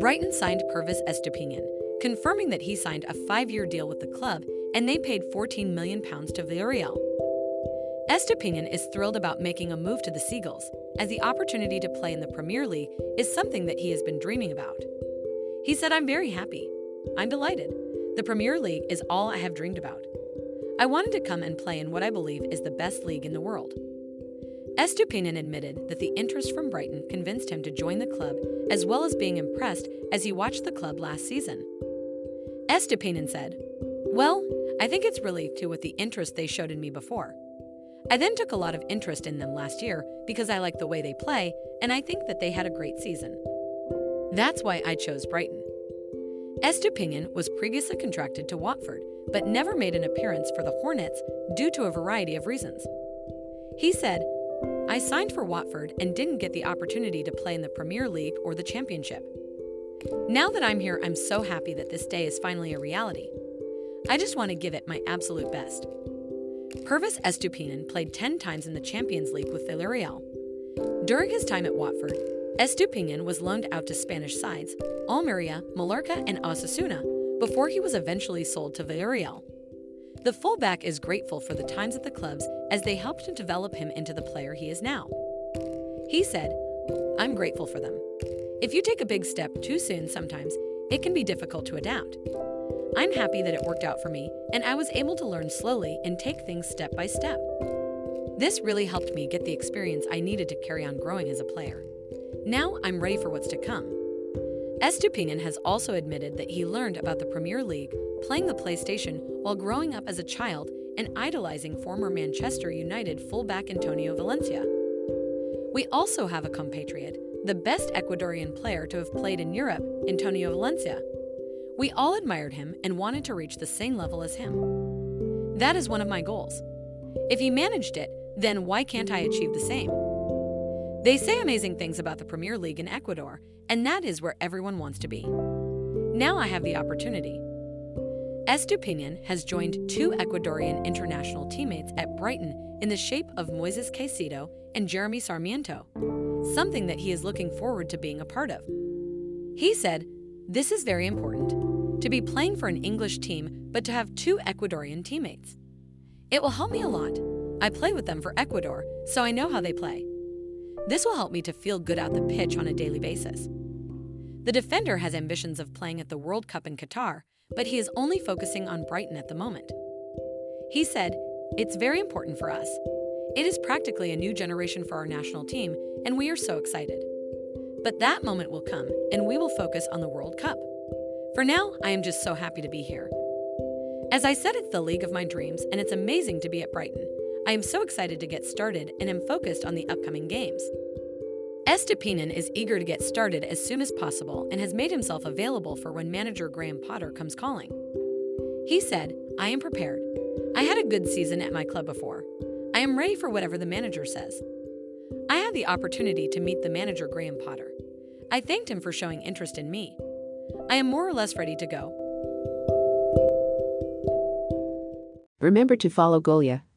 Brighton signed Pervis Estupinan, confirming that he signed a five-year deal with the club and they paid 14 million pounds to Villarreal. Estupinan is thrilled about making a move to the Seagulls, as the opportunity to play in the Premier League is something that he has been dreaming about. He said, I'm very happy. I'm delighted. The Premier League is all I have dreamed about. I wanted to come and play in what I believe is the best league in the world. Estupinan admitted that the interest from Brighton convinced him to join the club, as well as being impressed as he watched the club last season. Estupinan said, Well, I think it's really to with the interest they showed in me before. I then took a lot of interest in them last year because I like the way they play and I think that they had a great season. That's why I chose Brighton. Estupinan was previously contracted to Watford, but never made an appearance for the Hornets due to a variety of reasons. He said, I signed for Watford and didn't get the opportunity to play in the Premier League or the Championship. Now that I'm here, I'm so happy that this day is finally a reality. I just want to give it my absolute best. Pervis Estupinan played 10 times in the Champions League with Villarreal. During his time at Watford, Estupinan was loaned out to Spanish sides, Almeria, Mallorca, and Osasuna, before he was eventually sold to Villarreal. The fullback is grateful for the times at the clubs as they helped to develop him into the player he is now. He said, I'm grateful for them. If you take a big step too soon sometimes, it can be difficult to adapt. I'm happy that it worked out for me, and I was able to learn slowly and take things step by step. This really helped me get the experience I needed to carry on growing as a player. Now I'm ready for what's to come. Estupinan has also admitted that he learned about the Premier League playing the PlayStation while growing up as a child and idolizing former Manchester United fullback Antonio Valencia. We also have a compatriot, the best Ecuadorian player to have played in Europe, Antonio Valencia. We all admired him and wanted to reach the same level as him. That is one of my goals. If he managed it, then why can't I achieve the same? They say amazing things about the Premier League in Ecuador, and that is where everyone wants to be. Now I have the opportunity. Estupinan has joined two Ecuadorian international teammates at Brighton in the shape of Moises Caicedo and Jeremy Sarmiento, something that he is looking forward to being a part of. He said, This is very important to be playing for an English team, but to have two Ecuadorian teammates. It will help me a lot. I play with them for Ecuador, so I know how they play. This will help me to feel good out the pitch on a daily basis. The defender has ambitions of playing at the World Cup in Qatar, but he is only focusing on Brighton at the moment. He said, It's very important for us. It is practically a new generation for our national team, and we are so excited. But that moment will come, and we will focus on the World Cup. For now, I am just so happy to be here. As I said, it's the league of my dreams, and it's amazing to be at Brighton. I am so excited to get started and am focused on the upcoming games. Estupinan is eager to get started as soon as possible and has made himself available for when manager Graham Potter comes calling. He said, I am prepared. I had a good season at my club before. I am ready for whatever the manager says. I had the opportunity to meet the manager Graham Potter. I thanked him for showing interest in me. I am more or less ready to go. Remember to follow Golia